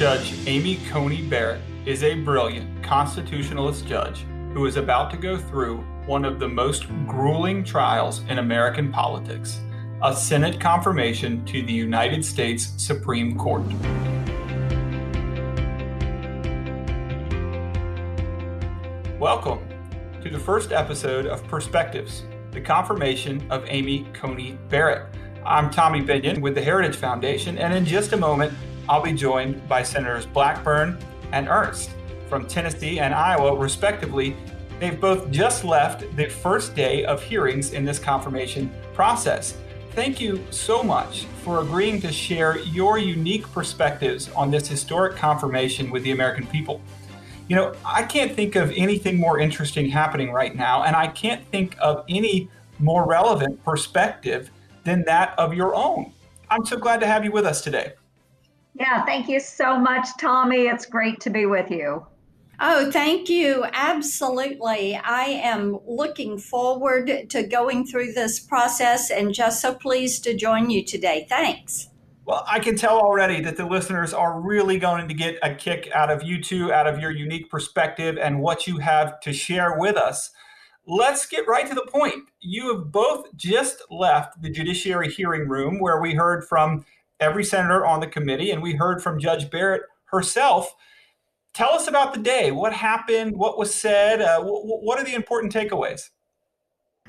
Judge Amy Coney Barrett is a brilliant constitutionalist judge who is about to go through one of the most grueling trials in American politics a Senate confirmation to the United States Supreme Court. Welcome to the first episode of Perspectives, the confirmation of Amy Coney Barrett. I'm Tommy Binion with the Heritage Foundation, and in just a moment, I'll be joined by Senators Blackburn and Ernst from Tennessee and Iowa, respectively. They've both just left the first day of hearings in this confirmation process. Thank you so much for agreeing to share your unique perspectives on this historic confirmation with the American people. You know, I can't think of anything more interesting happening right now, and I can't think of any more relevant perspective than that of your own. I'm so glad to have you with us today. Yeah, thank you so much, Tommy. It's great to be with you. Oh, thank you. Absolutely. I am looking forward to going through this process and just so pleased to join you today. Thanks. Well, I can tell already that the listeners are really going to get a kick out of you two, out of your unique perspective and what you have to share with us. Let's get right to the point. You have both just left the judiciary hearing room where we heard from every senator on the committee, and we heard from Judge Barrett herself. Tell us about the day. What happened? What was said? Uh, w- what are the important takeaways?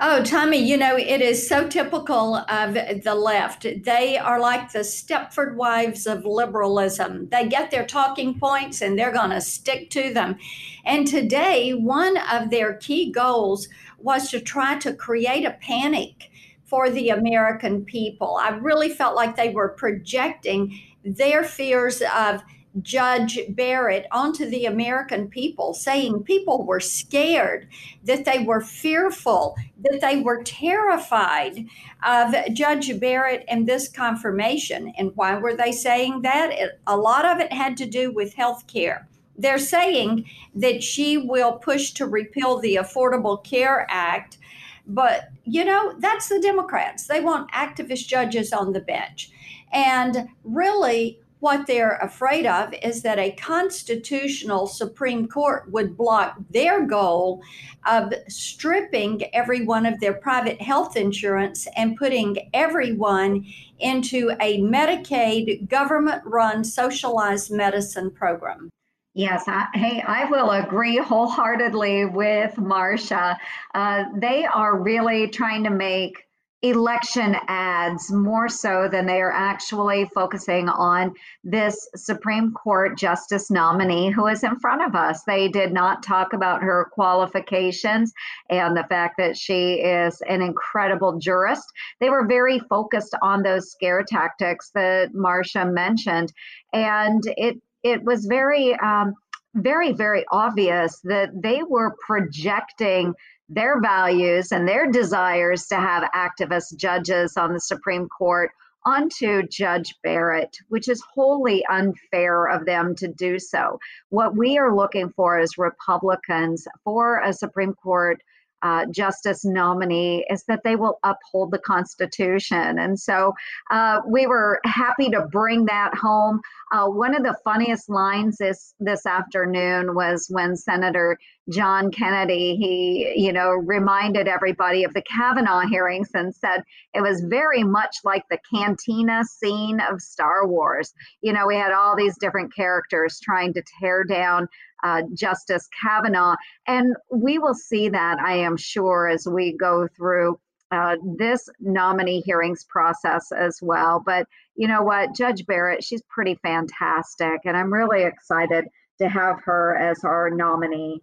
Oh, Tommy, you know, it is so typical of the left. They are like the Stepford wives of liberalism. They get their talking points and they're going to stick to them. And today, one of their key goals was to try to create a panic for the American people. I really felt like they were projecting their fears of Judge Barrett onto the American people, saying people were scared, that they were fearful, that they were terrified of Judge Barrett and this confirmation. And why were they saying that? It, a lot of it had to do with health care. They're saying that she will push to repeal the Affordable Care Act but, you know, that's the Democrats. They want activist judges on the bench. And really, what they're afraid of is that a constitutional Supreme Court would block their goal of stripping everyone of their private health insurance and putting everyone into a Medicaid government run socialized medicine program. Yes, I, hey, I will agree wholeheartedly with Marsha. Uh, they are really trying to make election ads more so than they are actually focusing on this Supreme Court justice nominee who is in front of us. They did not talk about her qualifications and the fact that she is an incredible jurist. They were very focused on those scare tactics that Marsha mentioned. And it it was very, um, very, very obvious that they were projecting their values and their desires to have activist judges on the Supreme Court onto Judge Barrett, which is wholly unfair of them to do so. What we are looking for as Republicans for a Supreme Court uh, justice nominee is that they will uphold the Constitution. And so uh, we were happy to bring that home. Uh, one of the funniest lines this this afternoon was when Senator John Kennedy he you know reminded everybody of the Kavanaugh hearings and said it was very much like the cantina scene of Star Wars. You know, we had all these different characters trying to tear down uh, Justice Kavanaugh. And we will see that, I am sure, as we go through uh, this nominee hearings process as well. But you know what? Judge Barrett, she's pretty fantastic. And I'm really excited to have her as our nominee.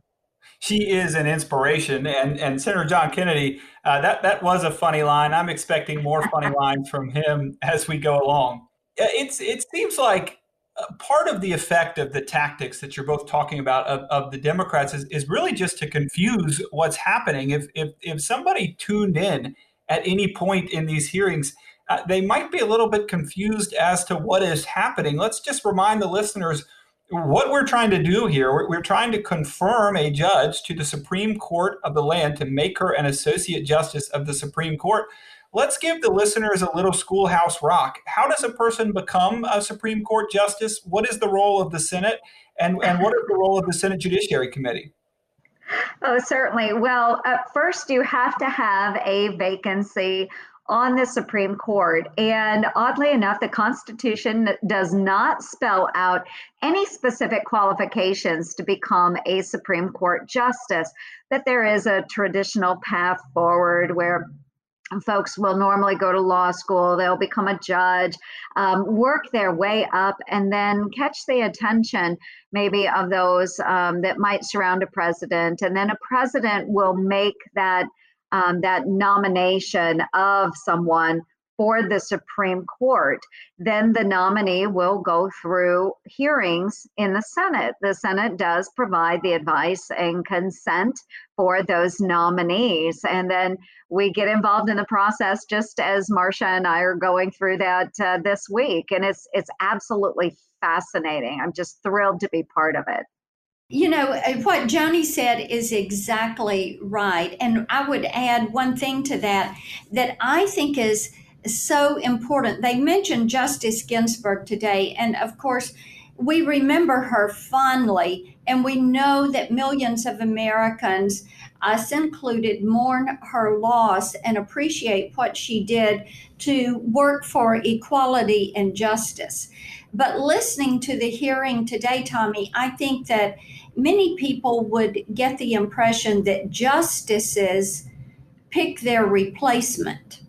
She is an inspiration, and and Senator John Kennedy. Uh, that that was a funny line. I'm expecting more funny lines from him as we go along. It's it seems like part of the effect of the tactics that you're both talking about of, of the Democrats is, is really just to confuse what's happening. If, if, if somebody tuned in at any point in these hearings, uh, they might be a little bit confused as to what is happening. Let's just remind the listeners what we're trying to do here, we're, we're, trying to confirm a judge to the Supreme Court of the land to make her an associate justice of the Supreme Court. Let's give the listeners a little schoolhouse rock. How does a person become a Supreme Court justice? What is the role of the Senate? And, and what is the role of the Senate Judiciary Committee? Oh, certainly. Well, first, you have to have a vacancy on the Supreme Court. And oddly enough, the Constitution does not spell out any specific qualifications to become a Supreme Court justice, that there is a traditional path forward where folks will normally go to law school, they'll become a judge, um, work their way up, and then catch the attention maybe of those um, that might surround a president. And then a president will make that um, that nomination of someone for the Supreme Court, then the nominee will go through hearings in the Senate. The Senate does provide the advice and consent for those nominees. And then we get involved in the process just as Marsha and I are going through that uh, this week. And it's, it's absolutely fascinating. I'm just thrilled to be part of it. You know, uh, what Joni said is exactly right. And I would add one thing to that that I think is so important. They mentioned Justice Ginsburg today. And of course, we remember her fondly. And we know that millions of Americans, us included, mourn her loss and appreciate what she did to work for equality and justice. But listening to the hearing today, Tommy, I think that many people would get the impression that justices pick their replacement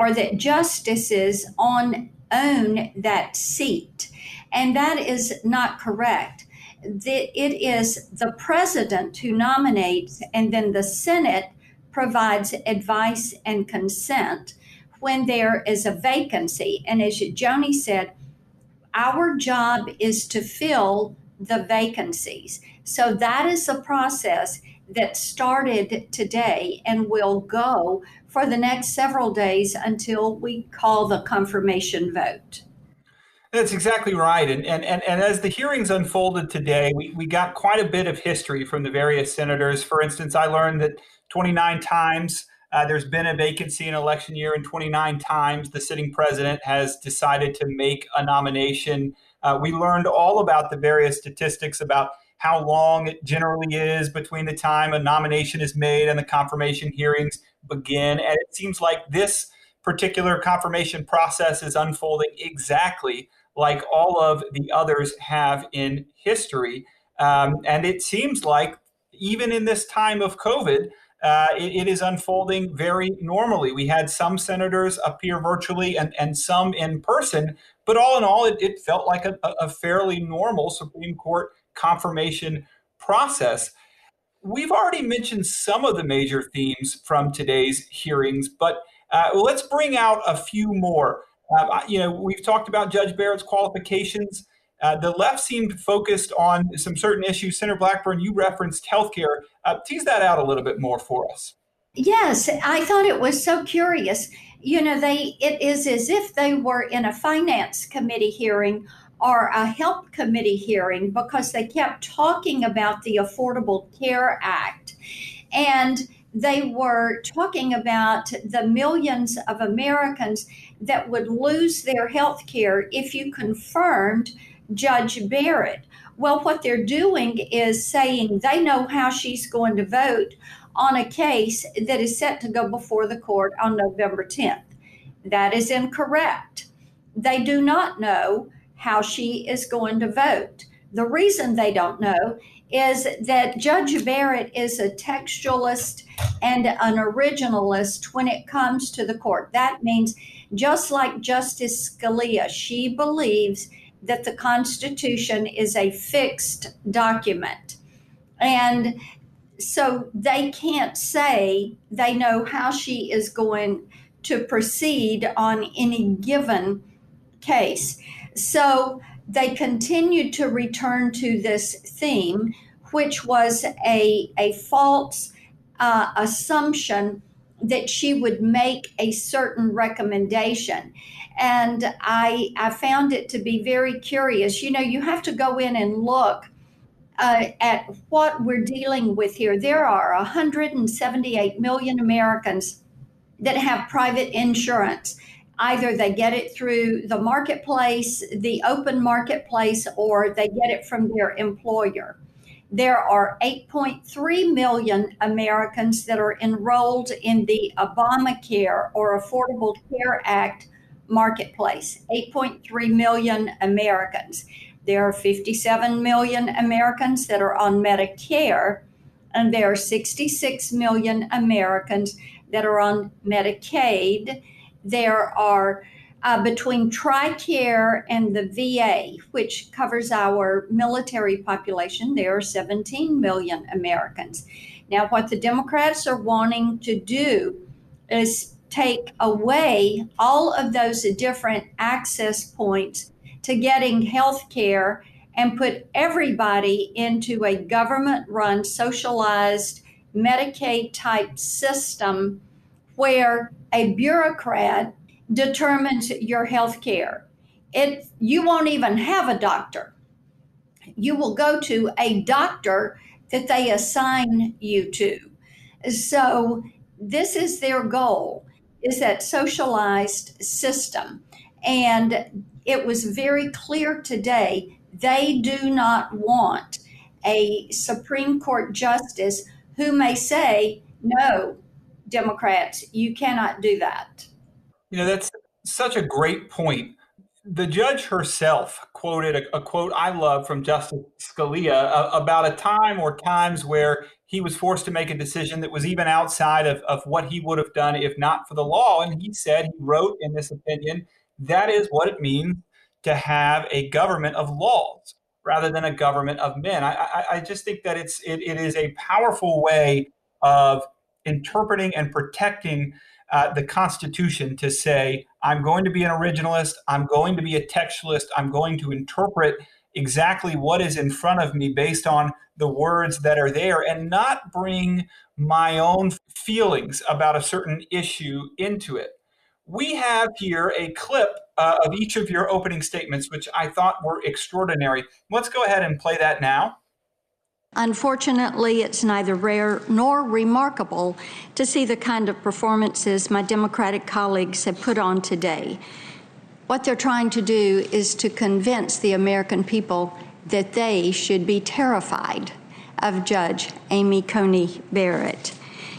or that justices on own that seat. And that is not correct. That it is the president who nominates, and then the Senate provides advice and consent when there is a vacancy. And as Joni said, our job is to fill the vacancies. So that is a process that started today and will go for the next several days until we call the confirmation vote. That's exactly right. And, and, and, and as the hearings unfolded today, we, we got quite a bit of history from the various senators. For instance, I learned that 29 times uh, there's been a vacancy in election year, and 29 times the sitting president has decided to make a nomination. Uh, we learned all about the various statistics about how long it generally is between the time a nomination is made and the confirmation hearings begin. And it seems like this particular confirmation process is unfolding exactly like all of the others have in history. Um, and it seems like even in this time of COVID, uh, it, it is unfolding very normally. We had some senators appear virtually and, and some in person, but all in all, it, it felt like a, a fairly normal Supreme Court confirmation process. We've already mentioned some of the major themes from today's hearings, but uh, let's bring out a few more. Uh, you know, we've talked about Judge Barrett's qualifications. Uh, the left seemed focused on some certain issues. Senator Blackburn, you referenced healthcare. Uh, tease that out a little bit more for us. Yes, I thought it was so curious. You know, they it is as if they were in a finance committee hearing or a help committee hearing because they kept talking about the Affordable Care Act. And they were talking about the millions of Americans that would lose their health care if you confirmed Judge Barrett. Well, what they're doing is saying they know how she's going to vote on a case that is set to go before the court on November 10th. That is incorrect. They do not know how she is going to vote. The reason they don't know is that Judge Barrett is a textualist and an originalist when it comes to the court. That means, just like Justice Scalia, she believes that the Constitution is a fixed document. And so they can't say they know how she is going to proceed on any given case. So they continued to return to this theme, which was a, a false uh, assumption that she would make a certain recommendation. And I, I found it to be very curious. You know, you have to go in and look uh, at what we're dealing with here. There are 178 million Americans that have private insurance. Either they get it through the marketplace, the open marketplace, or they get it from their employer. There are 8.3 million Americans that are enrolled in the Obamacare or Affordable Care Act marketplace. 8.3 million Americans. There are 57 million Americans that are on Medicare, and there are 66 million Americans that are on Medicaid. There are uh, between TRICARE and the VA, which covers our military population, there are 17 million Americans. Now, what the Democrats are wanting to do is take away all of those different access points to getting health care and put everybody into a government run, socialized Medicaid type system where a bureaucrat determines your health care. It you won't even have a doctor. You will go to a doctor that they assign you to. So this is their goal is that socialized system. And it was very clear today they do not want a Supreme Court justice who may say, no, Democrats, you cannot do that. You know, that's such a great point. The judge herself quoted a, a quote I love from Justice Scalia uh, about a time or times where he was forced to make a decision that was even outside of, of what he would have done if not for the law. And he said, he wrote in this opinion, that is what it means to have a government of laws rather than a government of men. I, I, I just think that it's it, it is a powerful way of interpreting and protecting uh, the Constitution to say, I'm going to be an originalist, I'm going to be a textualist, I'm going to interpret exactly what is in front of me based on the words that are there and not bring my own feelings about a certain issue into it. We have here a clip uh, of each of your opening statements, which I thought were extraordinary. Let's go ahead and play that now. Unfortunately, it's neither rare nor remarkable to see the kind of performances my Democratic colleagues have put on today. What they're trying to do is to convince the American people that they should be terrified of Judge Amy Coney Barrett.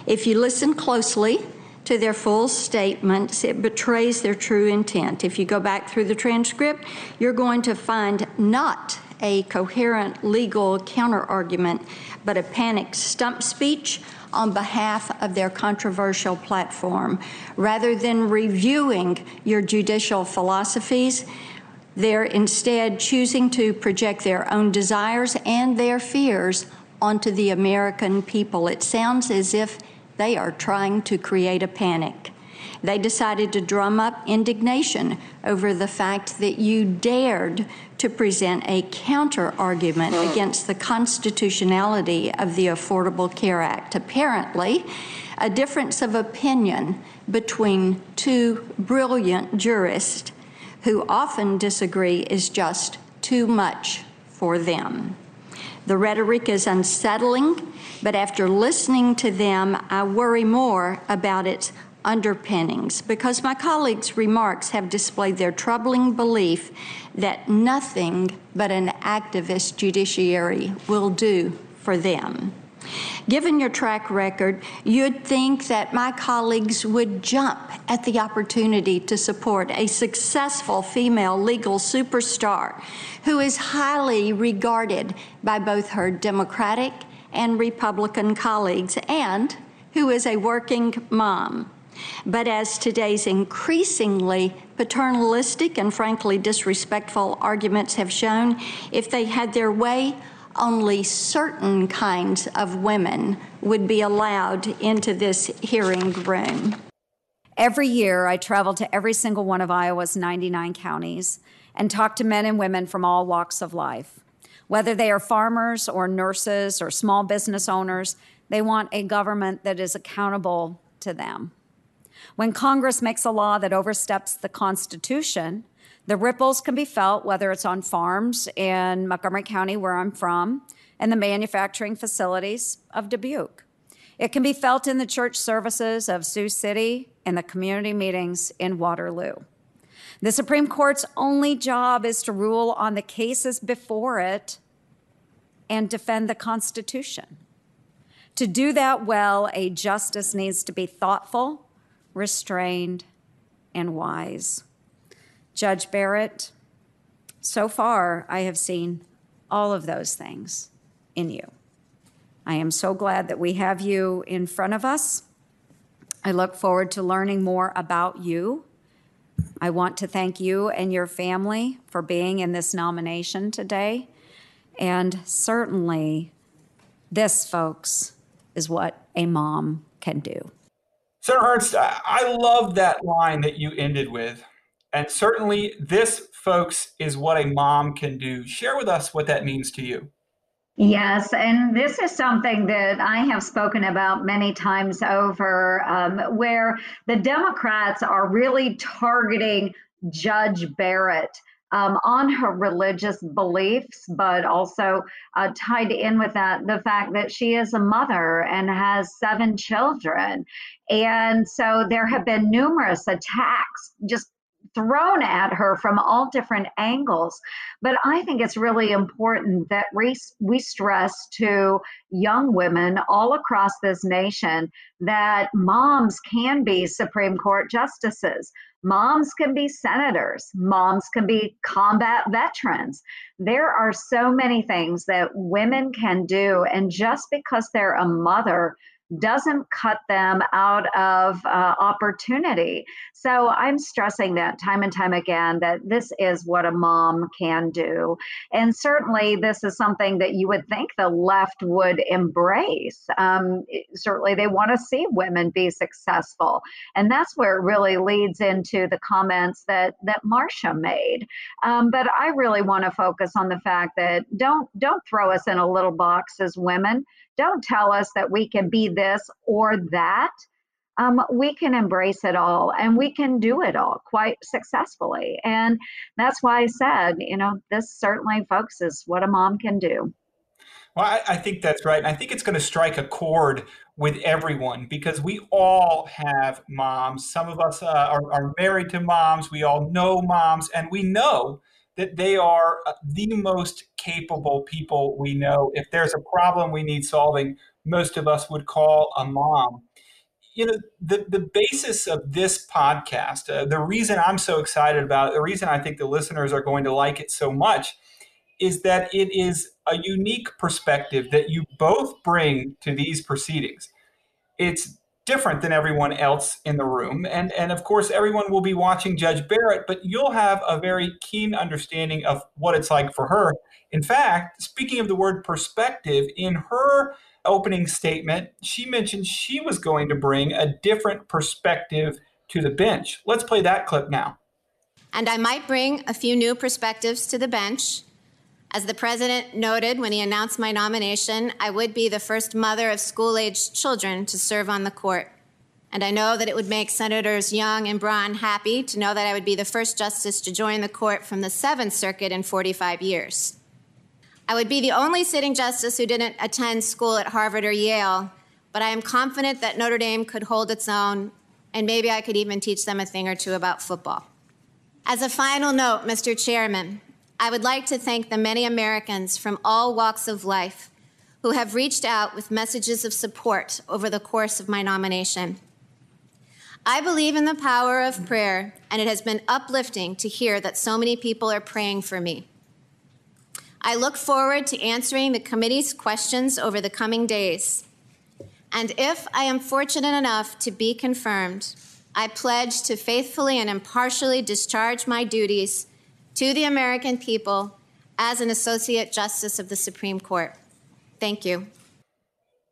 If you listen closely to their full statements, it betrays their true intent. If you go back through the transcript, you're going to find not a coherent legal counterargument, but a panicked stump speech on behalf of their controversial platform. Rather than reviewing your judicial philosophies, they're instead choosing to project their own desires and their fears onto the American people. It sounds as if they are trying to create a panic. They decided to drum up indignation over the fact that you dared to present a counter argument mm. against the constitutionality of the Affordable Care Act. Apparently, a difference of opinion between two brilliant jurists who often disagree is just too much for them. The rhetoric is unsettling, but after listening to them, I worry more about its underpinnings because my colleagues' remarks have displayed their troubling belief that nothing but an activist judiciary will do for them. Given your track record, you'd think that my colleagues would jump at the opportunity to support a successful female legal superstar who is highly regarded by both her Democratic and Republican colleagues and who is a working mom. But as today's increasingly paternalistic and frankly disrespectful arguments have shown, if they had their way, only certain kinds of women would be allowed into this hearing room. Every year, I travel to every single one of Iowa's 99 counties and talk to men and women from all walks of life. Whether they are farmers or nurses or small business owners, they want a government that is accountable to them. When Congress makes a law that oversteps the Constitution, the ripples can be felt, whether it's on farms in Montgomery County, where I'm from, and the manufacturing facilities of Dubuque. It can be felt in the church services of Sioux City and the community meetings in Waterloo. The Supreme Court's only job is to rule on the cases before it and defend the Constitution. To do that well, a justice needs to be thoughtful, restrained, and wise. Judge Barrett, so far I have seen all of those things in you. I am so glad that we have you in front of us. I look forward to learning more about you. I want to thank you and your family for being in this nomination today. And certainly, this, folks, is what a mom can do. Senator Ernst, I love that line that you ended with. And certainly, this, folks, is what a mom can do. Share with us what that means to you. Yes, and this is something that I have spoken about many times over, um, where the Democrats are really targeting Judge Barrett. Um, on her religious beliefs, but also uh, tied in with that, the fact that she is a mother and has seven children. And so there have been numerous attacks just thrown at her from all different angles. But I think it's really important that we, we stress to young women all across this nation that moms can be Supreme Court justices. Moms can be senators. Moms can be combat veterans. There are so many things that women can do. And just because they're a mother doesn't cut them out of uh, opportunity. So I'm stressing that time and time again that this is what a mom can do. And certainly, this is something that you would think the left would embrace. Um, certainly, they want to see women be successful. And that's where it really leads into the comments that, that Marsha made. Um, but I really want to focus on the fact that don't, don't throw us in a little box as women. Don't tell us that we can be this or that. Um, we can embrace it all and we can do it all quite successfully. And that's why I said, you know, this certainly, folks, is what a mom can do. Well, I, I think that's right. I think it's going to strike a chord with everyone because we all have moms. Some of us uh, are, are married to moms. We all know moms, and we know that they are uh, the most capable people we know. If there's a problem we need solving, most of us would call a mom. You know, the, the basis of this podcast, uh, the reason I'm so excited about it, the reason I think the listeners are going to like it so much is that it is a unique perspective that you both bring to these proceedings. It's different than everyone else in the room. And, and of course, everyone will be watching Judge Barrett, but you'll have a very keen understanding of what it's like for her. In fact, speaking of the word perspective, in her opening statement, she mentioned she was going to bring a different perspective to the bench. Let's play that clip now. And I might bring a few new perspectives to the bench. As the president noted when he announced my nomination, I would be the first mother of school aged children to serve on the court. And I know that it would make Senators Young and Braun happy to know that I would be the first justice to join the court from the Seventh Circuit in 45 years. I would be the only sitting justice who didn't attend school at Harvard or Yale, but I am confident that Notre Dame could hold its own, and maybe I could even teach them a thing or two about football. As a final note, Mr. Chairman, I would like to thank the many Americans from all walks of life who have reached out with messages of support over the course of my nomination. I believe in the power of prayer, and it has been uplifting to hear that so many people are praying for me. I look forward to answering the committee's questions over the coming days. And if I am fortunate enough to be confirmed, I pledge to faithfully and impartially discharge my duties to the American people as an Associate Justice of the Supreme Court. Thank you.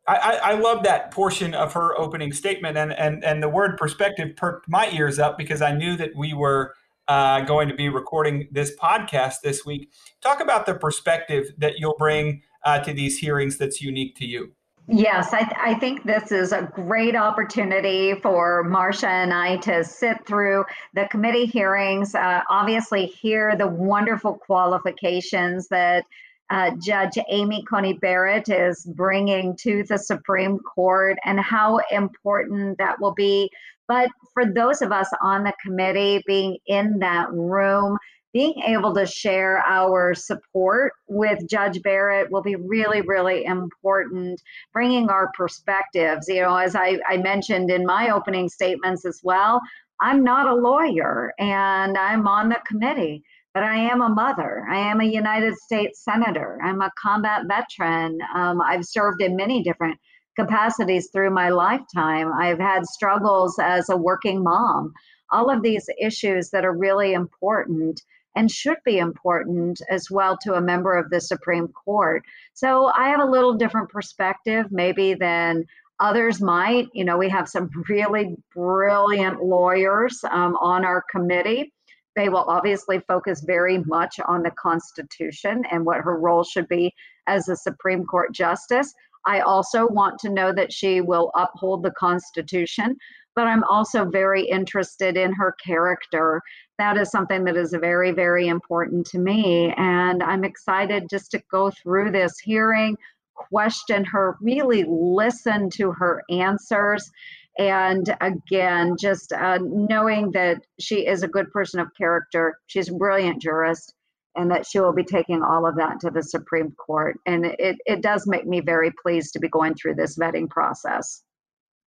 I, I, love that portion of her opening statement, and, and, and the word perspective perked my ears up because I knew that we were uh, going to be recording this podcast this week. Talk about the perspective that you'll bring uh, to these hearings that's unique to you. Yes, I, th- I, think this is a great opportunity for Marsha and I to sit through the committee hearings, uh, obviously, hear the wonderful qualifications that uh, Judge Amy Coney Barrett is bringing to the Supreme Court and how important that will be. But for those of us on the committee being in that room, being able to share our support with Judge Barrett will be really, really important. Bringing our perspectives, you know, as I, I mentioned in my opening statements as well, I'm not a lawyer and I'm on the committee, but I am a mother. I am a United States Senator. I'm a combat veteran. Um, I've served in many different capacities through my lifetime. I've had struggles as a working mom. All of these issues that are really important and should be important as well to a member of the Supreme Court. So I have a little different perspective, maybe than others might. You know, we have some really brilliant lawyers um, on our committee. They will obviously focus very much on the Constitution and what her role should be as a Supreme Court justice. I also want to know that she will uphold the Constitution, but I'm also very interested in her character that is something that is very, very important to me. And I'm excited just to go through this hearing, question her, really listen to her answers. And again, just uh, knowing that she is a good person of character, she's a brilliant jurist, and that she will be taking all of that to the Supreme Court. And it, it does make me very pleased to be going through this vetting process.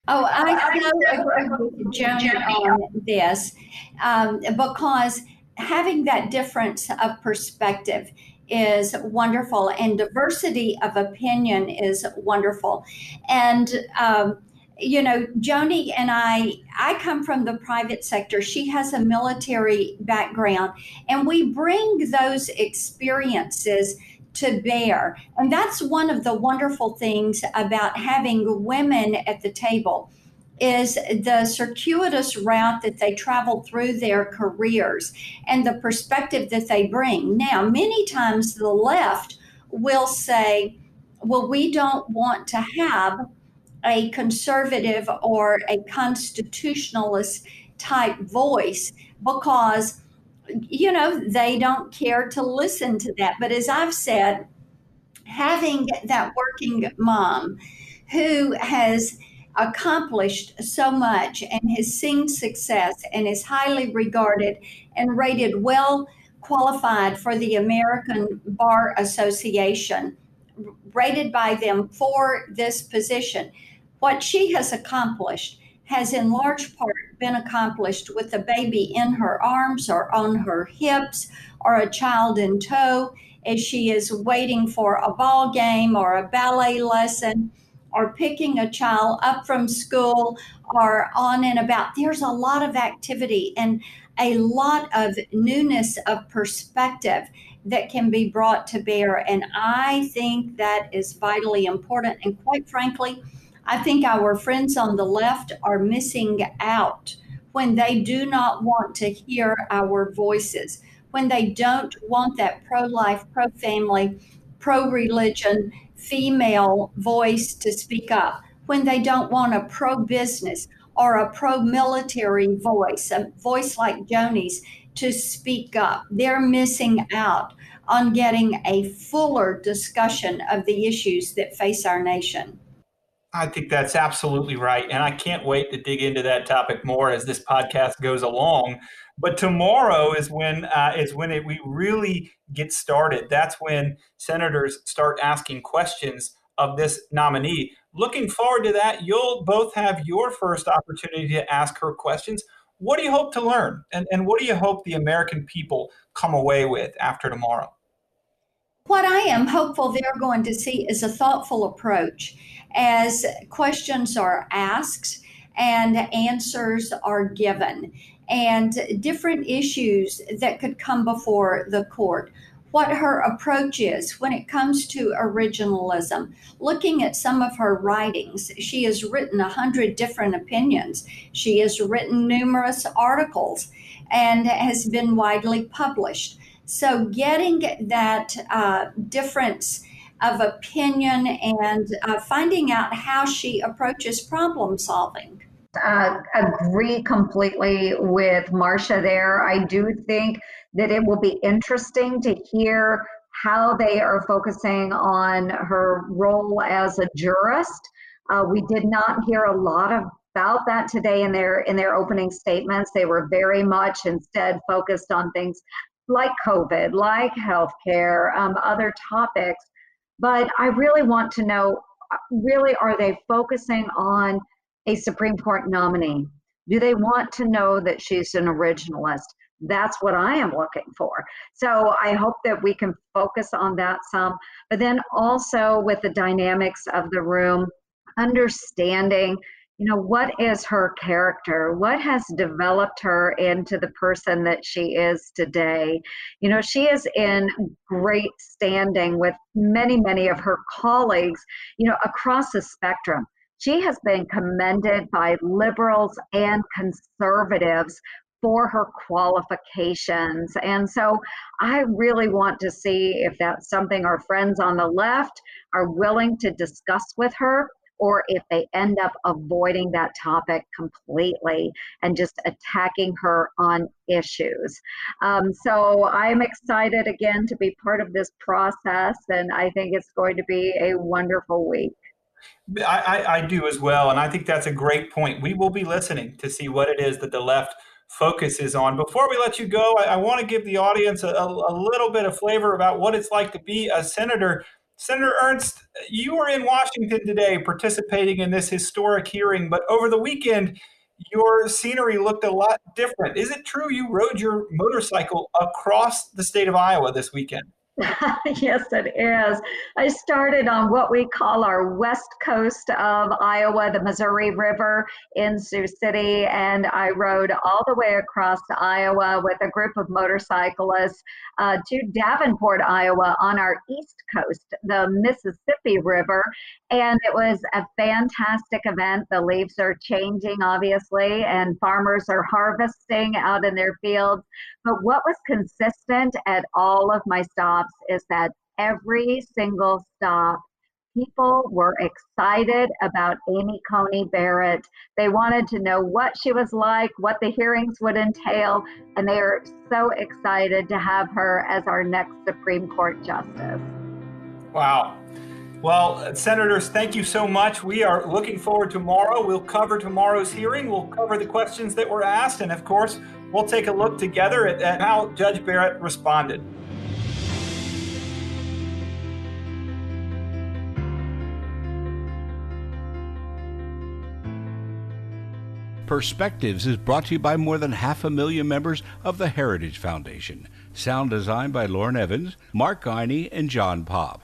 Oh, I so agree with Joni on this um, because having that difference of perspective is wonderful and diversity of opinion is wonderful. And, um, you know, Joni and I, I come from the private sector. She has a military background, and we bring those experiences to bear. And that's one of the wonderful things about having women at the table is the circuitous route that they travel through their careers and the perspective that they bring. Now, many times the left will say, well, we don't want to have a conservative or a constitutionalist type voice because you know, they don't care to listen to that. But as I've said, having that working mom who has accomplished so much and has seen success and is highly regarded and rated well qualified for the American Bar Association, rated by them for this position. What she has accomplished has in large part been accomplished with a baby in her arms or on her hips or a child in tow as she is waiting for a ball game or a ballet lesson or picking a child up from school or on and about. There's a lot of activity and a lot of newness of perspective that can be brought to bear. And I think that is vitally important. And quite frankly, I think our friends on the left are missing out when they do not want to hear our voices, when they don't want that pro life, pro family, pro religion female voice to speak up, when they don't want a pro business or a pro military voice, a voice like Joni's to speak up. They're missing out on getting a fuller discussion of the issues that face our nation. I think that's absolutely right. And I can't wait to dig into that topic more as this podcast goes along. But tomorrow is when uh, is when it, we really get started. That's when senators start asking questions of this nominee. Looking forward to that. You'll both have your first opportunity to ask her questions. What do you hope to learn? And, and what do you hope the American people come away with after tomorrow? What I am hopeful they're going to see is a thoughtful approach as questions are asked and answers are given, and different issues that could come before the court. What her approach is when it comes to originalism. Looking at some of her writings, she has written a hundred different opinions. She has written numerous articles and has been widely published. So, getting that uh, difference of opinion and uh, finding out how she approaches problem solving. Uh, agree completely with Marsha there. I do think that it will be interesting to hear how they are focusing on her role as a jurist. Uh, we did not hear a lot of, about that today in their in their opening statements. They were very much instead focused on things like COVID, like healthcare, um, other topics. But I really want to know uh, really, are they focusing on a Supreme Court nominee? Do they want to know that she's an originalist? That's what I am looking for. So I hope that we can focus on that some, but then also with the dynamics of the room, understanding you know what is her character? What has developed her into the person that she is today? You know she is in great standing with many many of her colleagues you know across the spectrum. She has been commended by liberals and conservatives for her qualifications. And so I really want to see if that's something our friends on the left are willing to discuss with her or if they end up avoiding that topic completely and just attacking her on issues. Um, so I'm excited again to be part of this process, and I think it's going to be a wonderful week. I, I, I do as well, and I think that's a great point. We will be listening to see what it is that the left focuses on. Before we let you go, I, I want to give the audience a, a, little bit of flavor about what it's like to be a senator Senator Ernst, you were in Washington today participating in this historic hearing, but over the weekend, your scenery looked a lot different. Is it true you rode your motorcycle across the state of Iowa this weekend? yes, it is. I started on what we call our west coast of Iowa, the Missouri River in Sioux City, and I rode all the way across Iowa with a group of motorcyclists uh, to Davenport, Iowa, on our east coast, the Mississippi River. And it was a fantastic event. The leaves are changing, obviously, and farmers are harvesting out in their fields. But what was consistent at all of my stops is that every single stop, people were excited about Amy Coney Barrett. They wanted to know what she was like, what the hearings would entail, and they are so excited to have her as our next Supreme Court justice. Wow. Well, senators, thank you so much. We are looking forward to tomorrow. We'll cover tomorrow's hearing. We'll cover the questions that were asked. And of course, we'll take a look together at, at how Judge Barrett responded. Perspectives is brought to you by more than half a million members of the Heritage Foundation. Sound designed by Lauren Evans, Mark Guiney, and John Pop.